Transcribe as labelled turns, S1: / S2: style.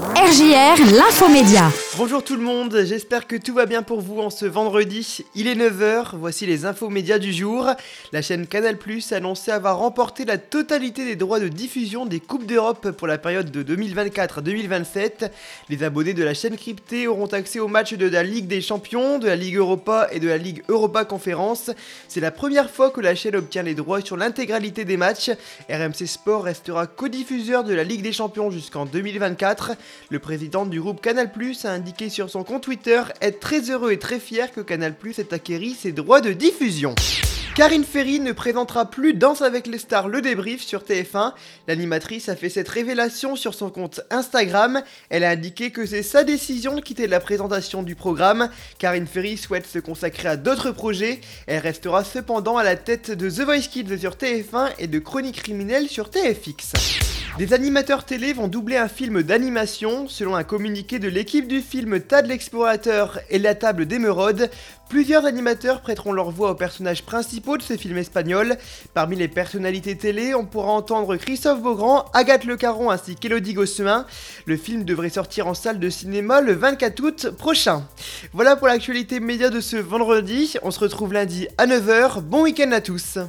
S1: RJR, l'infomédia.
S2: Bonjour tout le monde, j'espère que tout va bien pour vous en ce vendredi. Il est 9h, voici les infos médias du jour. La chaîne Canal Plus a annoncé avoir remporté la totalité des droits de diffusion des Coupes d'Europe pour la période de 2024 2027. Les abonnés de la chaîne cryptée auront accès aux matchs de la Ligue des Champions, de la Ligue Europa et de la Ligue Europa Conférence. C'est la première fois que la chaîne obtient les droits sur l'intégralité des matchs. RMC Sport restera codiffuseur de la Ligue des Champions jusqu'en 2024. Le président du groupe Canal Plus a indiqué sur son compte Twitter être très heureux et très fier que Canal Plus ait acquéri ses droits de diffusion. Karine Ferry ne présentera plus Danse avec les stars le débrief sur TF1. L'animatrice a fait cette révélation sur son compte Instagram. Elle a indiqué que c'est sa décision de quitter la présentation du programme. Karine Ferry souhaite se consacrer à d'autres projets. Elle restera cependant à la tête de The Voice Kids sur TF1 et de Chroniques criminelles sur TFX. Des animateurs télé vont doubler un film d'animation. Selon un communiqué de l'équipe du film Tad l'explorateur et la table d'émeraude, plusieurs animateurs prêteront leur voix aux personnages principaux de ce film espagnol. Parmi les personnalités télé, on pourra entendre Christophe Beaugrand, Agathe Le Caron ainsi qu'Elodie Gossuin. Le film devrait sortir en salle de cinéma le 24 août prochain. Voilà pour l'actualité média de ce vendredi. On se retrouve lundi à 9h. Bon week-end à tous.